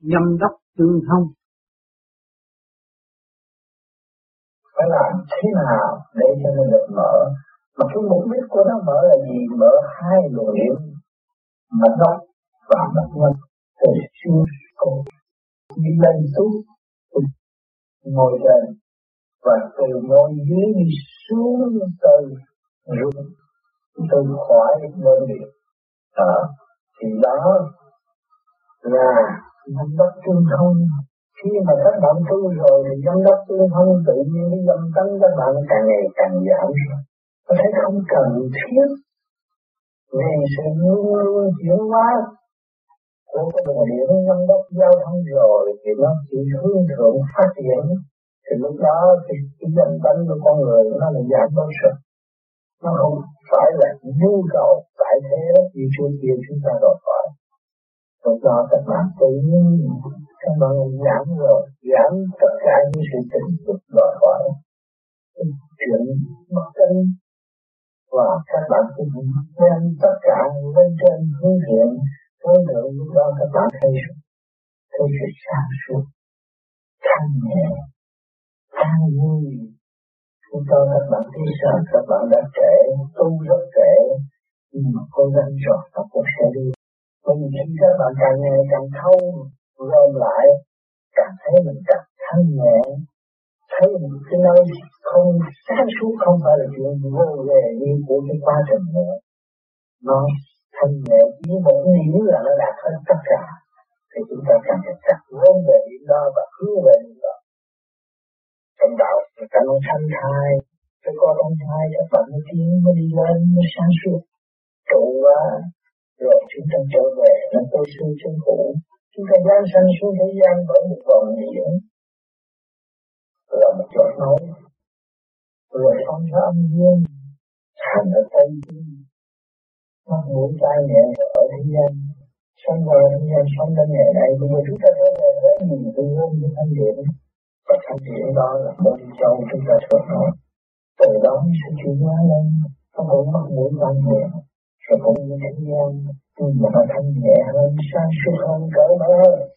nhâm đốc tương thông. Phải làm thế nào để cho nó được mở. Mà cái mục đích của nó mở là gì? Mở hai luồng điểm mà đốc và mạch nhân. Từ xương cổ đi lên xuống ngồi trên và từ ngồi dưới đi xuống từ rung từ khỏi đơn vị à, thì đó là giám đốc tương thông. Khi mà các bạn tu rồi thì giám đốc tương thông tự nhiên cái dâm tánh các bạn càng ngày càng giảm. Có thấy không cần thiết. Vì sự luôn luôn chuyển hóa của cái đường điện giám đốc giao thông rồi thì nó chỉ hướng thượng phát triển. Thì lúc đó thì cái danh tánh của con người nó là giảm bớt rồi nó không phải là nhu cầu tại thế, như trước kia chúng ta đòi hỏi lúc cho các bạn tự nhiên các bạn giảm rồi giảm tất cả những sự tình dục đòi hỏi chuyện mất cân và các bạn cũng đem tất cả lên trên hướng thiện, hướng thượng lúc đó các bạn thấy thấy sự sáng suốt, thanh nhẹ, an vui. Chúng tôi các bạn thấy sao các bạn đã trễ, tu rất trễ, nhưng mà cố gắng rồi các bạn sẽ đi bởi vì các bạn càng ngày càng thâu gom lại, càng thấy mình càng thanh nhẹ, thấy một cái nơi không, sáng suốt không phải là chuyện vô về như của cái quá trình nữa. Nó thanh nhẹ như một điểm là nó đạt hết tất cả. Thì chúng ta càng phải chặt gom về điểm đó và hướng về điểm đó. Trong đạo, người ta nói sanh thai cái con ông thai, các bạn mới tiến mới đi lên, mới sáng suốt. Trụ quá rồi, chúng ta trở về là tôi sư chân cũ chúng ta giáng sanh xuống thế gian bởi một vòng điển là một chỗ máu. Rồi phong ra âm dương thành ở tây dương mắt mũi tai nhẹ ở thế gian. Sống vào thế gian sống đến ngày nay bây giờ chúng ta trở về với nhìn từ hôn với thanh điện. Và thanh điện đó là một châu, chúng ta thuộc nói. Từ đó sẽ chuyển hóa lên không có mắt mũi tai nhẹ rồi cũng như thế gian nhưng mà thanh nhẹ hơn, sáng suốt hơn, cởi mở hơn.